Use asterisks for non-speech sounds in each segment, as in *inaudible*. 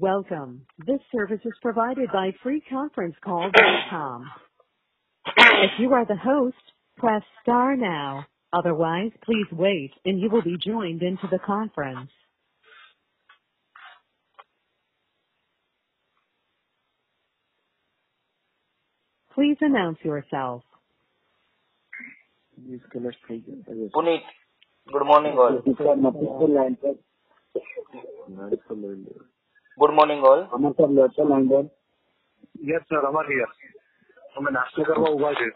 Welcome. This service is provided by freeconferencecall.com. If you are the host, press star now. Otherwise, please wait and you will be joined into the conference. Please announce yourself. Good morning all. Good morning all sir મફત line પર નાડી સમય good morning all Amar sir later line પર yes sir Amar here અમે નાસ્તો કરવા ઊભા છે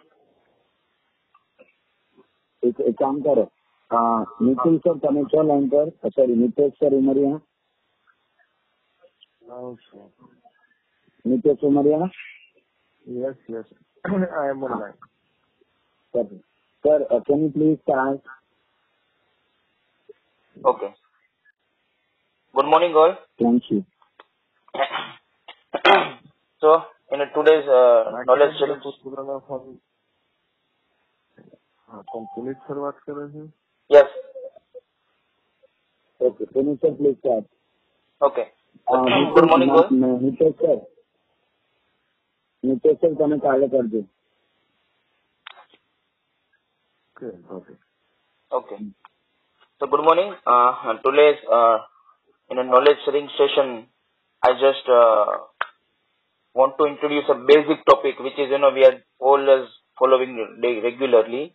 એક એક કામ કરો અ, નિખિલ સર તમે છો લાઈન પર sorry Nitesh sir Umariya Nitesh Umariya yes yes I am on line sir sir can you please start okay good morning all thank you *coughs* so in today's uh, knowledge sharing Purana phone હા પણ પુનિત sir વાત કરે છે yes okay Punit sir please start okay good morning all Nitesh sir Nitesh sir તમે કાલે કરજો okay okay okay so good morning uh, today's uh, in a knowledge sharing session i just uh, want to introduce a basic topic which is you know we are always following re- regularly.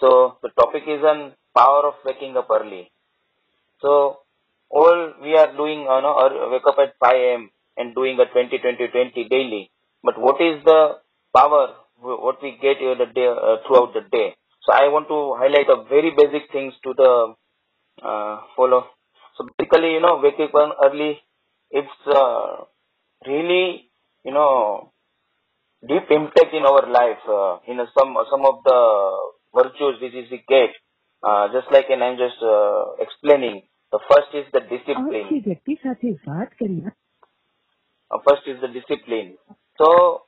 So the topic is on power of waking up early. So all we are doing you know or wake up at 5 am and doing a 20 20 20 daily. But what is the power what we get the day uh, throughout the day? So i want to highlight a very basic things to the uh, follow. So basically you know waking up early it's uh, really you know deep impact in our life uh, in a, some some of the virtues which is the get uh, just like and I'm just uh, explaining the first is the discipline. Uh, first is the discipline. So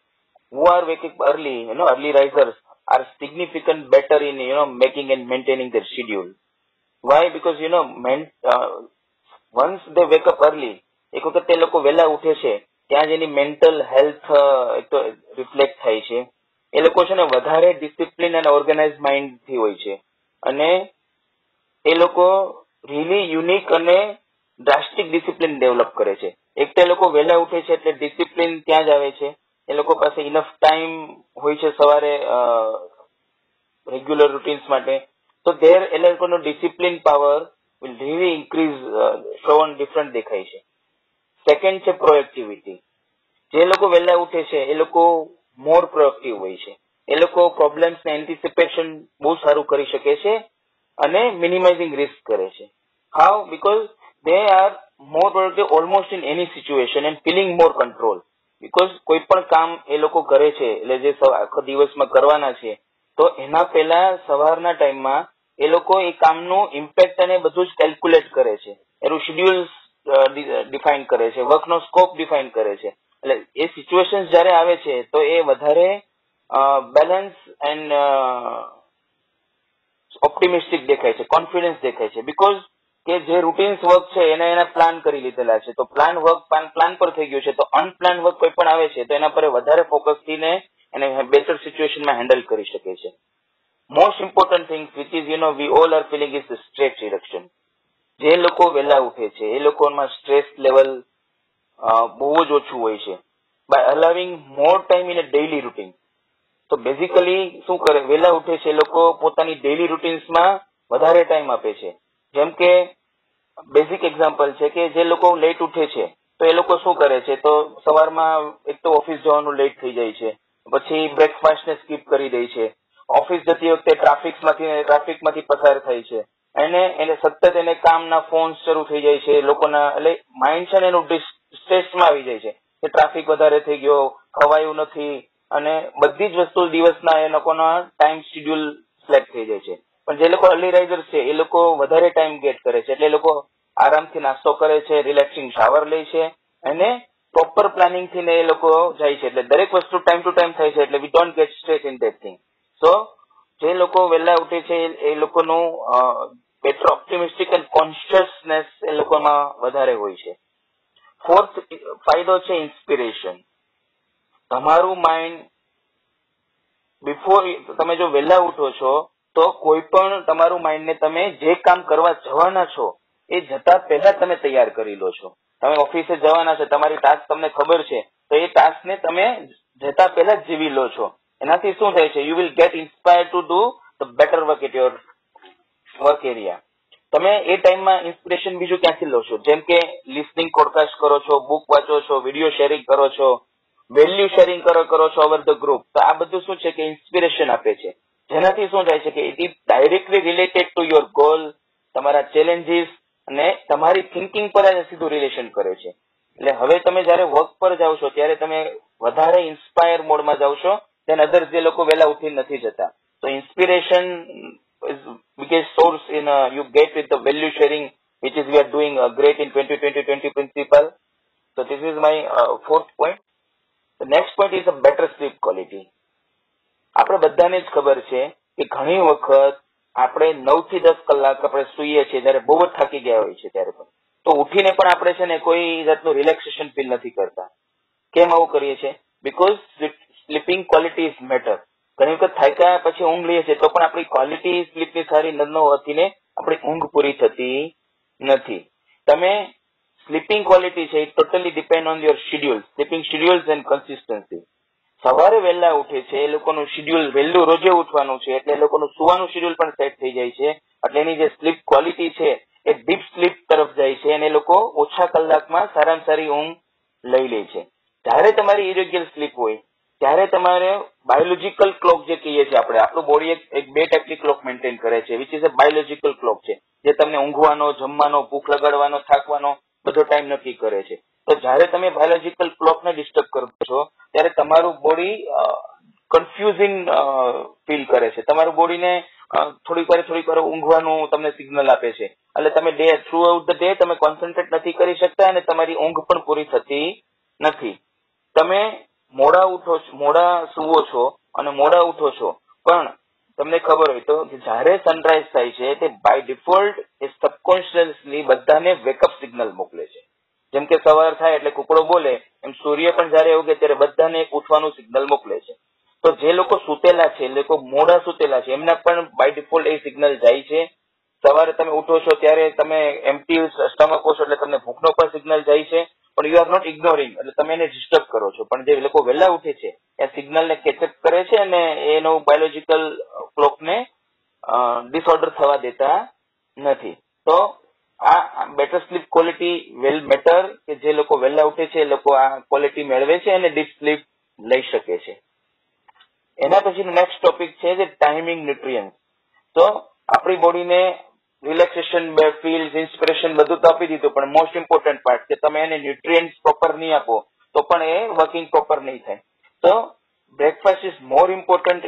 who are waking early you know early risers are significant better in you know making and maintaining their schedule. Why? Because you know men, uh, once they wake up early એક વખત તે લોકો વહેલા ઉઠે છે, ત્યાં જ એની મેન્ટલ હેલ્થ એક રિફ્લેક્ટ થાય છે. એ લોકો છે ને વધારે ડિસિપ્લિન અને ઓર્ગેનાઇઝ માઇન્ડથી હોય છે. અને એ લોકો રીલી યુનિક અને ડ્રાસ્ટિક ડિસિપ્લિન ડેવલપ કરે છે. એક તો એ લોકો વહેલા ઉઠે છે એટલે ડિસિપ્લિન ત્યાં જ આવે છે. એ લોકો પાસે ઇનફ ટાઈમ હોય છે સવારે રેગ્યુલર રૂટીન્સ માટે. તો ધેર એ લોકોનો discipline power will really increase Shravan different દેખાય છે. સેકન્ડ છે પ્રોએક્ટિવિટી જે લોકો વહેલા ઉઠે છે, એ લોકો મોર પ્રોએક્ટિવ હોય છે. એ લોકો પ્રોબ્લેમ્સ ને એન્ટિસિપેશન બહુ સારું કરી શકે છે અને મિનિમાઇઝિંગ રિસ્ક કરે છે. How because they are more productive almost in any situation and feeling more control because કોઈ પણ કામ એ લોકો કરે છે, એટલે જે આખો દિવસમાં કરવાના છે, તો એના પહેલા સવારના ટાઈમમાં એ લોકો એ કામનું ઇમ્પેક્ટ અને બધું જ કેલ્ક્યુલેટ કરે છે. એનું શેડ્યુલ ડિફાઇન કરે છે, વર્કનો સ્કોપ ડિફાઇન કરે છે. એટલે એ સિચ્યુએશન જ્યારે આવે છે, તો એ વધારે બેલેન્સ એન્ડ ઓપ્ટિમિસ્ટિક દેખાય છે કોન્ફિડન્સ દેખાય છે. બીકોઝ કે જે રૂટીન્સ વર્ક છે, એને એના પ્લાન કરી લીધેલા છે. તો પ્લાન વર્ક પ્લાન પર થઈ ગયું છે, તો અનપ્લાન વર્ક કોઈ પણ આવે છે, તો એના પર વધારે ફોકસ થઈને એને બેટર સિચ્યુએશનમાં હેન્ડલ કરી શકે છે. Most important thing which is you know we all are feeling is stress reduction જે લોકો વહેલા ઉઠે છે, એ લોકોમાં સ્ટ્રેસ લેવલ બહુ જ ઓછું હોય છે. By allowing more time in a daily routine તો બેઝિકલી શું કરે વહેલા ઉઠે છે એ લોકો પોતાની ડેઇલી રૂટીન્સમાં વધારે ટાઈમ આપે છે. જેમ કે બેઝિક એક્ઝામ્પલ છે કે જે લોકો લેટ ઉઠે છે, તો એ લોકો શું કરે છે, તો સવારમાં એક તો ઓફિસ જવાનું લેટ થઈ જાય છે, પછી બ્રેકફાસ્ટ ને સ્કીપ કરી દે છે. ઓફિસ જતી વખતે ટ્રાફિકમાંથી ટ્રાફિકમાંથી પસાર થાય છે. એને એને સતત એને કામના ફોન શરૂ થઈ જાય છે, લોકોના, એટલે માઇન્ડ છે ને એનું સ્ટ્રેસમાં આવી જાય છે. કે ટ્રાફિક વધારે થઈ ગયો, ખવાયું નથી, અને બધી જ વસ્તુ દિવસના એ લોકોના ટાઈમ શેડ્યુલ સિલેક્ટ થઈ જાય છે. પણ જે લોકો અર્લી રાઇઝર છે, એ લોકો વધારે ટાઈમ ગેટ કરે છે. એટલે લોકો આરામથી નાસ્તો કરે છે રિલેક્સિંગ શાવર લે છે, અને પ્રોપર પ્લાનિંગથી ને એ લોકો જાય છે. એટલે દરેક વસ્તુ ટાઈમ ટુ ટાઈમ થાય છે, એટલે we don't get stress in that thing so જે લોકો વહેલા ઉઠે છે, એ લોકોનું બેટર ઓપ્ટિમિસ્ટિક એન્ડ કોન્શિયસનેસ એ લોકોમાં વધારે હોય છે. ફોર્થ ફાયદો છે ઇન્સ્પિરેશન તમારું માઇન્ડ બિફોર તમે જો વહેલા ઉઠો છો, તો કોઈ પણ તમારું માઇન્ડને તમે જે કામ કરવા જવાના છો, એ જતા પહેલા તમે તૈયાર કરી લો છો. તમે ઓફિસે જવાના છે, તમારી ટાસ્ક તમને ખબર છે, તો એ ટાસ્કને તમે જતા પહેલા જીવી લો છો. એનાથી શું થાય છે? You will get inspire to do the better work at your work area તમે એ ટાઈમમાં ઇન્સ્પિરેશન બીજું ક્યાંથી લો છો? જેમ કે લિસનિંગ પોડકાસ્ટ કરો છો બુક વાંચો છો વીડિયો શેરિંગ કરો છો વેલ્યુ શેરિંગ કરો કરો છો ઓવર ધ ગ્રુપ તો આ બધું શું છે કે ઇન્સ્પિરેશન આપે છે? જેનાથી શું થાય છે કે it is directly related to your goal તમારા ચેલેન્જીસ અને તમારી થિંકિંગ પર જ સીધું રિલેશન કરે છે. એટલે હવે તમે જયારે વર્ક પર જાઓ છો, ત્યારે તમે વધારે ઇન્સ્પાયર મોડમાં જાઓ છો દેન અધર્સ જે લોકો વહેલા ઉઠી નથી જતા. તો inspiration is biggest source in uh, you get with the value sharing which is we are doing uh, great in 2020 20 principle so this is my uh, fourth point the next point is a better sleep quality આપણે બધાને જ ખબર છે કે ઘણી વખત આપણે નવથી દસ કલાક આપણે સૂઈએ છીએ ત્યારે બહુ જ થાકી ગયા હોય છે ત્યારે પણ તો ઉઠીને પણ આપણે છે ને કોઈ જાતનું રિલેક્સેશન ફીલ નથી કરતા કેમ આવું કરીએ છીએ because sleeping quality is matter ઘણી વખત થાક્યા પછી ઊંઘ લઈએ છીએ, તો પણ આપણી ક્વોલિટી સ્લીપની સારી ન હોવાથી આપણી ઊંઘ પૂરી થતી નથી. તમે સ્લીપિંગ ક્વોલિટી છે totally depend on your schedule sleeping schedules and consistency સવારે વહેલા ઉઠે છે, એ લોકોનું શિડ્યુલ વહેલું રોજે ઉઠવાનું છે, એટલે એ લોકોનું સુવાનું શિડ્યુલ પણ સેટ થઈ જાય છે. એટલે એની જે સ્લીપ ક્વોલિટી છે, એ ડીપ સ્લીપ તરફ જાય છે અને એ લોકો ઓછા કલાકમાં સારામાં સારી ઊંઘ લઈ લે છે. જ્યારે તમારી ઇરેગ્યુલર સ્લીપ હોય ત્યારે તમારે બાયોલોજીકલ ક્લોક જે કહીએ છીએ આપણે, આપણું બોડી એક બે ટાઈપની ક્લોક મેન્ટેન કરે છે which is a biological clock છે, જે તમને ઊંઘવાનો, જમવાનો, ભૂખ લગાડવાનો, થાકવાનો બધો ટાઈમ નક્કી કરે છે. તો જ્યારે તમે બાયોલોજીકલ ક્લોકને ડિસ્ટર્બ કરો છો, ત્યારે તમારું બોડી કન્ફ્યુઝિંગ ફીલ કરે છે. તમારું બોડીને થોડીક વાર થોડીક વાર ઊંઘવાનું તમને સિગ્નલ આપે છે. એટલે તમે day throughout the day તમે કોન્સન્ટ્રેટ નથી કરી શકતા અને તમારી ઊંઘ પણ પૂરી થતી નથી. તમે મોડા ઉઠો મોડા સુવો છો અને મોડા ઉઠો છો. પણ તમને ખબર હોય તો જ્યારે સનરાઈઝ થાય છે, તે બાય ડિફોલ્ટ એ સબકોન્શિયસલી બધાને વેકઅપ સિગ્નલ મોકલે છે. જેમ કે સવાર થાય એટલે કુકડો બોલે, એમ સૂર્ય પણ જયારે ઉગે ત્યારે બધાને ઉઠવાનું સિગ્નલ મોકલે છે. તો જે લોકો સુતેલા છે, લોકો મોડા સુતેલા છે, એમના પણ બાય ડિફોલ્ટ એ સિગ્નલ જાય છે. સવારે તમે ઉઠો છો ત્યારે તમે એમટી સ્ટમક હો છો એટલે તમને ભૂખનો પણ સિગ્નલ જાય છે. પણ યુ આર નોટ ઇગ્નોરિંગ એટલે તમે એને ડિસ્ટર્બ કરો છો. પણ જે લોકો વહેલા ઉઠે છે, એ સિગ્નલને કેચઅપ કરે છે અને એનો બાયોલોજીકલ ક્લોકને ડિસઓર્ડર થવા દેતા નથી. તો આ better sleep quality well better કે જે લોકો વહેલા ઉઠે છે, એ લોકો આ ક્વોલિટી મેળવે છે અને ડીપ સ્લીપ લઈ શકે છે. એના પછીનો નેક્સ્ટ ટોપિક છે જે ટાઈમિંગ ન્યુટ્રિયન્સ તો આપણી બોડીને રિલેક્સેશન બે ફીલ્સ ઇન્સ્પિરેશન બધું તો આપી દીધું. પણ મોસ્ટ ઇમ્પોર્ટન્ટ પાર્ટ કે તમે એને ન્યુટ્રિયન્ટ પ્રોપર નહીં આપો, તો પણ એ વર્કિંગ પ્રોપર નહીં થાય. તો breakfast is more important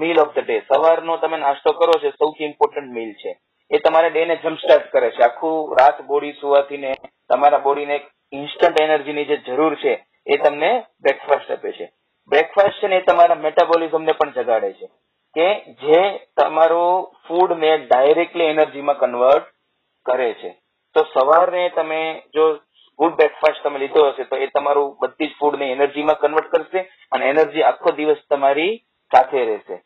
meal of the day સવારનો તમે નાસ્તો કરો છો, સૌથી ઇમ્પોર્ટન્ટ મીલ છે. એ તમારા ડે ને જમ્પસ્ટાર્ટ કરે છે. આખું રાત બોડી સુવાથી ને તમારા બોડીને ઇન્સ્ટન્ટ એનર્જીની જે જરૂર છે, એ તમને બ્રેકફાસ્ટ આપે છે. બ્રેકફાસ્ટ છે ને એ તમારા મેટાબોલિઝમને પણ જગાડે છે. કે જે તમારું ફૂડ ને ડાયરેક્ટલી એનર્જીમાં કન્વર્ટ કરે છે. તો સવારે તમે જો ગુડ બ્રેકફાસ્ટ તમે લીધો હશે, તો એ તમારું બધી જ ફૂડને એનર્જીમાં કન્વર્ટ કરશે અને એનર્જી આખો દિવસ તમારી સાથે રહેશે.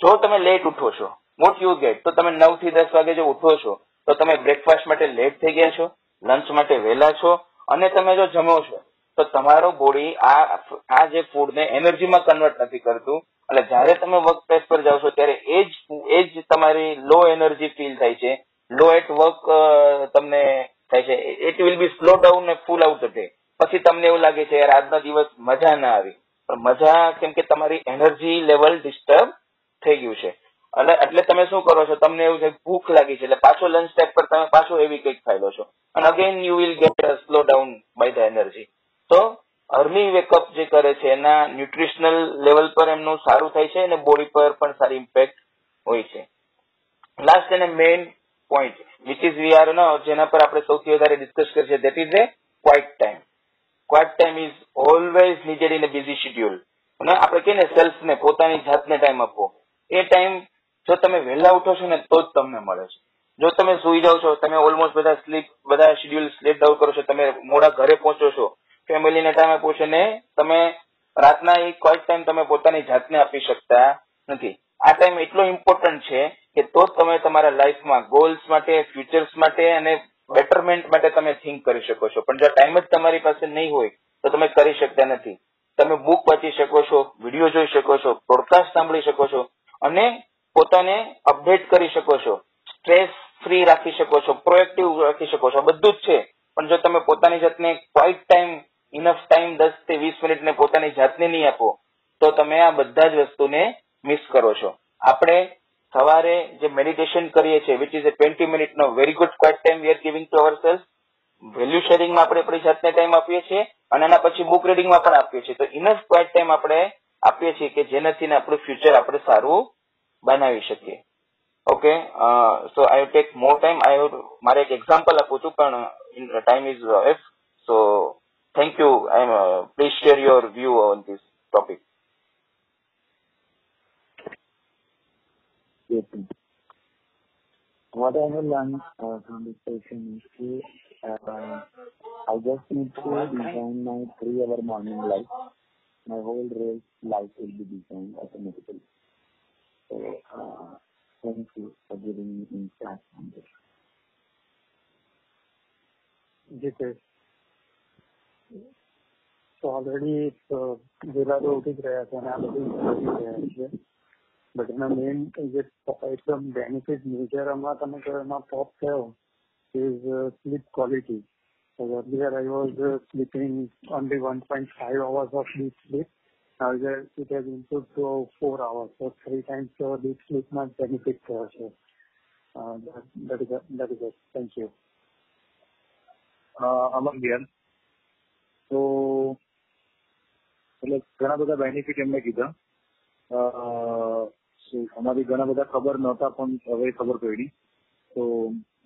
જો તમે લેટ ઉઠો છો વોટ યુ ગેટ તો તમે નવથી દસ વાગે જો ઉઠો છો, તો તમે બ્રેકફાસ્ટ માટે લેટ થઈ ગયા છો લંચ માટે વહેલા છો અને તમે જો જમો છો, તો તમારો બોડી આ આ જે ફૂડને એનર્જીમાં કન્વર્ટ નથી કરતું એટલે જયારે તમે વર્ક પ્લેસ પર જાઓ છો, ત્યારે એ જ એ જ તમારી લો એનર્જી ફીલ થાય છે. લો એટ વર્ક તમને થાય છે. It will be slow down ને ફૂલ આઉટ ધ પછી તમને એવું લાગે છે, યાર, આજનો દિવસ મજા ના આવી. પણ મજા, કેમ કે તમારી એનર્જી લેવલ ડિસ્ટર્બ થઈ ગયું છે. એટલે એટલે તમે શું કરો છો? તમને એવું છે ભૂખ લાગી છે. એટલે પાછો લંચ ટાઈપ પર તમે પાછો એવી કંઈક ખાઈ છો અને again you will get slow down by the energy તો અર્લી વેકઅપ જે કરે છે, એના ન્યુટ્રિશનલ લેવલ પર એમનું સારું થાય છે અને બોડી પર પણ સારી ઇમ્પેક્ટ હોય છે. લાસ્ટ અને main point which is we are know જેના પર આપણે સૌથી વધારે ડિસ્કસ કરીએ છીએ that is a quiet time quiet time is always needed in a busy schedule અને આપણે કહીએ ને સેલ્ફને પોતાની જાતને ટાઈમ આપવો. એ ટાઈમ જો તમે વહેલા ઉઠો છો ને, તો જ તમને મળે છે. જો તમે સુઈ જાઓ છો, તમે ઓલમોસ્ટ બધા સ્લીપ બધા શેડ્યુલ સ્લેટ ડાઉન કરો છો, તમે મોડા ઘરે પહોંચો છો ફેમિલીને ટાઈમ આપો છો ને તમે રાતના એક કોઈ ટાઈમ તમે પોતાની જાતને આપી શકતા નથી. આ ટાઈમ એટલો ઇમ્પોર્ટન્ટ છે કે તો તમે તમારા લાઈફમાં ગોલ્સ માટે ફ્યુચર્સ માટે અને બેટરમેન્ટ માટે તમે થિંક કરી શકો છો. પણ જો ટાઈમ જ તમારી પાસે નહીં હોય, તો તમે કરી શકતા નથી. તમે બુક વાંચી શકો છો વીડિયો જોઈ શકો છો પોડકાસ્ટ સાંભળી શકો છો અને પોતાને અપડેટ કરી શકો છો. સ્ટ્રેસ ફ્રી રાખી શકો છો પ્રોએક્ટિવ રાખી શકો છો. બધું જ છે. પણ જો તમે પોતાની જાતને ક્વાઇટ ટાઈમ ઇનફ ટાઈમ દસથી વીસ મિનિટને પોતાની જાતને નહીં આપો, તો તમે આ બધા જ વસ્તુને મિસ કરો છો. આપણે સવારે જે મેડિટેશન કરીએ છીએ which is a twenty minute no very good quiet time we are giving to our self value શેરિંગમાં આપણે આપણી જાતને ટાઈમ આપીએ છીએ, અને એના પછી બુક રીડિંગમાં પણ આપીએ છીએ. તો ઇનફ ક્વાઇટ ટાઈમ આપણે આપીએ છીએ કે જેનાથી આપણું ફ્યુચર આપણે સારું બનાવી શકીએ. Okay so I take more time I મારે એક એક્ઝામ્પલ આપું છું, પણ time is off so Thank you. I'm, uh, please share your view on this topic. Yes. What I have learned uh, from this session is that uh, I just need to design my three-hour morning life. My whole real life will be designed automatically. So, uh, thank you for giving me insight on this. Yes. is Already it's Vela is there, Sonadih is there. But in the main, just aside from benefit, major amount top sell is uh, sleep quality. Earlier I was uh, sleeping only 1.5 hours of deep sleep. Now it has improved to 4 hours. So Three times deep sleep now benefit uh, there. That is it. Thank you. Aman here. તો એટલે ઘણા બધા benefit એમને કીધા. અમારી ઘણા બધા ખબર નહોતા પણ હવે ખબર પડી. તો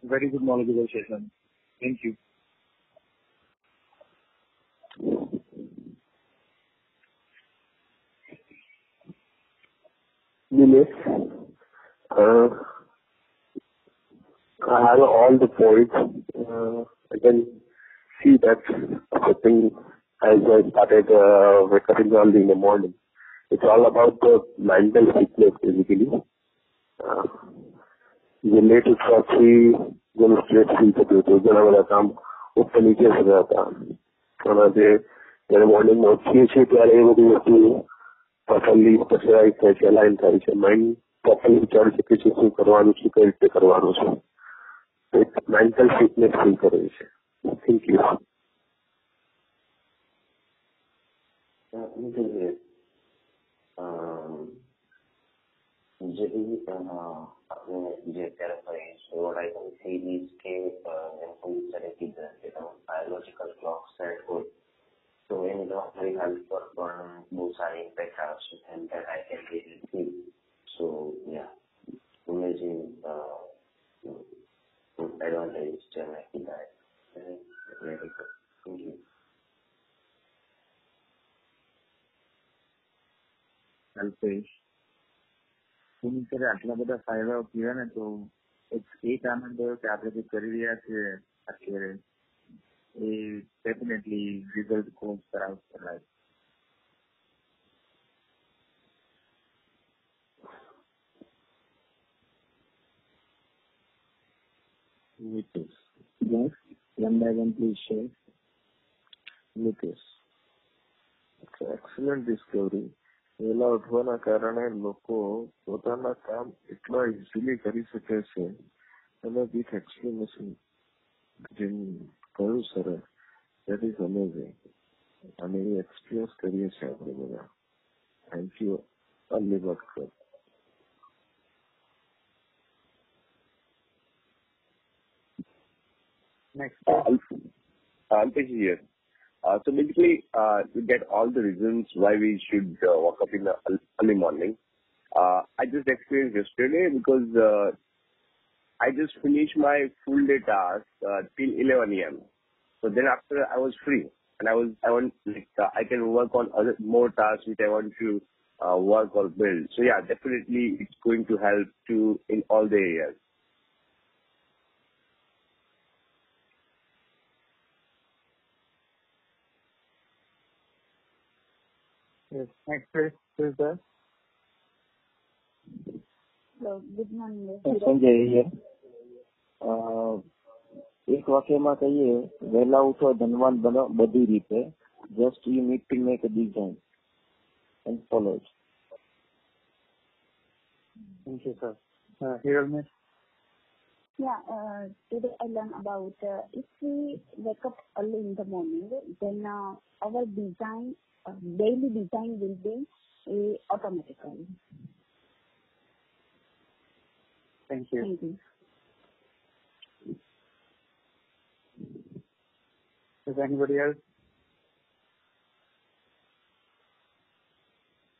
very good knowledgeable session thank you Nilesh, uh, I have all the points. Uh, I can see that affecting as I started uh, waking early in the morning. It's all about the mental fitness basically. Uh, જે late ઉઠવાથી ઘણું stress feel થતું હતું ઘણા બધા કામ ઉપર નીચે થતા હતા અને જે જ્યારે મોર્નિંગમાં ઉઠીએ છીએ ત્યારે એ બધી વસ્તુ પ્રોપરલી પ્રેશરાઇઝ થાય છે અલાઇન થાય છે માઇન્ડ પ્રોપરલી વિચારી શકે છે શું કરવાનું છે કઈ રીતે કરવાનું છે એક મેન્ટલ ફિટનેસ ફીલ કરે છે Thank you. 이제 JV आपने मुझे कह रहा है so I can see these case mentioned directly the biological clock set good. So in the very helpful for both are impact also and that I can really see. So yeah, imagine advantage is directly. Thank you Alpesh હું ત્યારે આટલા બધા ફાયદાઓ કીધા ને તો એક એક આનંદ થયો કે આપણે જે કરી રહ્યા છીએ અત્યારે એ ડેફિનેટલી રિઝલ્ટ કોર્સ કરાવશે life Yes, one by one, please share. Nilesh. excellent discovery વહેલા ઉઠવાના કારણે લોકો પોતાના કામ એટલા ઇઝીલી કરી શકે છે અને વિથ એક્સપ્લેનેશન જેમ કહ્યું સરસ દેટ ઇઝ અમેઝિંગ અને એ એક્સપિરિયન્સ કરીએ છીએ આપણે બધા. Thank you early bird Next. Alpesh here. Uh, so basically, uh, you get all the reasons why we should uh, wake up in the early morning. Uh, I just experienced yesterday because uh, I just finished my full day task uh, till 11 a.m. So then after I was free and I was I want like uh, I can work on other more tasks which I want to uh, work or build. So yeah, definitely it's going to help to in all the areas. Yes. Next please. Who is there? Hello, good morning. Sanjay here. અ, એક વાક્યમાં કહીએ વહેલા ઉઠો ધનવાન બનો બધી રીતે just you need to make a design and follow it Thank you, sir. Uh, here, miss. Yeah, uh, today I learned about uh, if we wake up early in the morning, then uh, our design, uh, daily design will be uh, automatically. Thank you. Thank you. Is anybody else?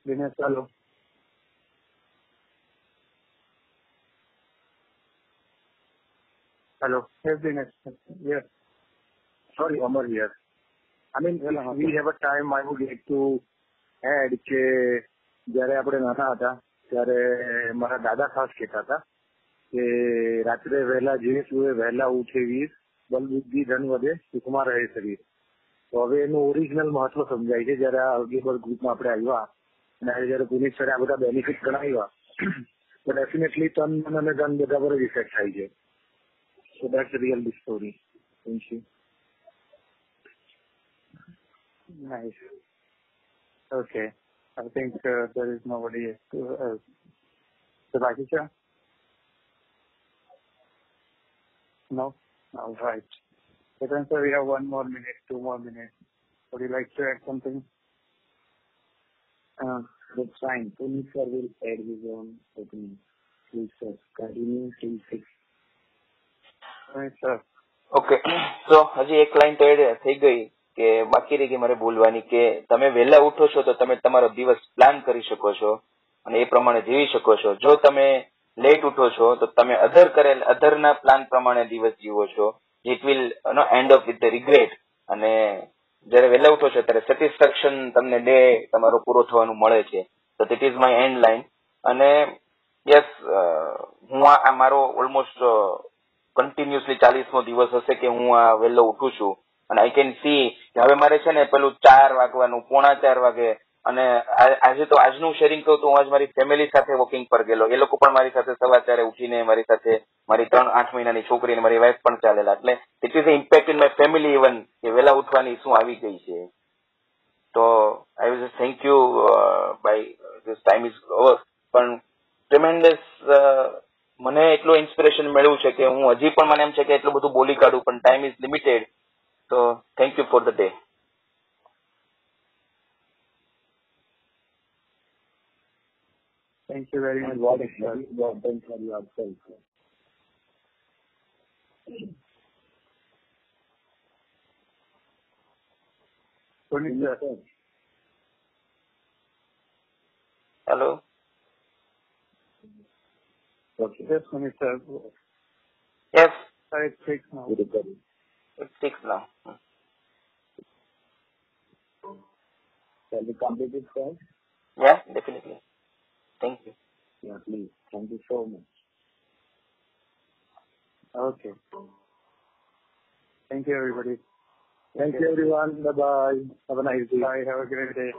Dinesh, hello. Hello. Yes, Dinesh. Yes. Sorry, Amar here. I mean, Yeah, we have a time, I would like to add કે જ્યારે આપણે નાના હતા ત્યારે મારા દાદા ખાસ કહેતા હતા કે રાત્રે વહેલા જે સુએ વહેલા ઉઠે વીર બલ બુદ્ધિ ધન વધે સુખમાં રહે શરીર. તો હવે એનું ઓરિજિનલ મહત્વ સમજાય છે. જ્યારે આ અગેબર ગ્રુપમાં આપણે આવ્યા અને જ્યારે પુનિત સરે આ બધા બેનિફિટ ગણાવ્યા તો ડેફિનેટલી તન મન અને ધન બધા પર જ ઇફેક્ટ થાય છે. So that's real the story story thank you Nice. Okay. I think uh, there is nobody else. Savakisha? No? All right. So then, sir, we have one more minute, two more minutes. Would you like to add something? Uh, that's fine. Puneet sir will add his own opening. Please sir, continue till six. Right, sir. Okay તો હજી એક line તો add થઈ ગઈ કે બાકી રહી ગઈ મારે બોલવાની કે તમે વહેલા ઉઠો છો તો તમે તમારો દિવસ પ્લાન કરી શકો છો અને એ પ્રમાણે જીવી શકો છો. જો તમે લેટ ઉઠો છો તો તમે અધર કરેલ, અધરના પ્લાન પ્રમાણે દિવસ જીવો છો. It will no end of with regret અને જયારે વહેલા ઉઠો છો ત્યારે સેટિસ્ફેક્શન તમને ડે તમારો પૂરો થવાનું મળે છે. તો that is my end line અને યસ હું આ મારો ઓલમોસ્ટ કન્ટિન્યુઅસલી ચાલીસમો દિવસ હશે કે હું આ વહેલો ઉઠું છું. અને આઈ કેન સી હવે મારે છે ને પેલું ચાર વાગવાનું, પોણા ચાર વાગે. અને આજે તો આજનું શેરિંગ કહું તો હું આજ મારી ફેમિલી સાથે વોકિંગ પર ગયેલો. એ લોકો પણ મારી સાથે સવાર ચારે ઉઠીને મારી સાથે, મારી ત્રણ આઠ મહિનાની છોકરી અને મારી વાઈફ પણ ચાલેલા. એટલે it is impact in my family even કે વહેલા ઉઠવાની શું આવી ગઈ છે. તો I will thank you by this time is over પણ ટ્રેમેન્ડસ મને એટલું ઇન્સ્પિરેશન મળ્યું છે કે હું હજી પણ મને એમ છે કે એટલું બધું બોલી કાઢું, પણ time is limited So thank you for the day. Thank you very much. What is your done for yourself? Puneet sir. Hello. Okay. Yes, Puneet. Yes. I it's fixed now. It takes long. Can we complete it, sir? Yeah, definitely. Thank you. Yeah, please. Thank you so much. Okay. Thank you, everybody. Thank, Thank you, everyone. Bye-bye. Have a nice day. Bye. Have a great day.